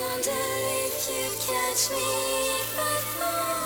wonder if you catch me if fall.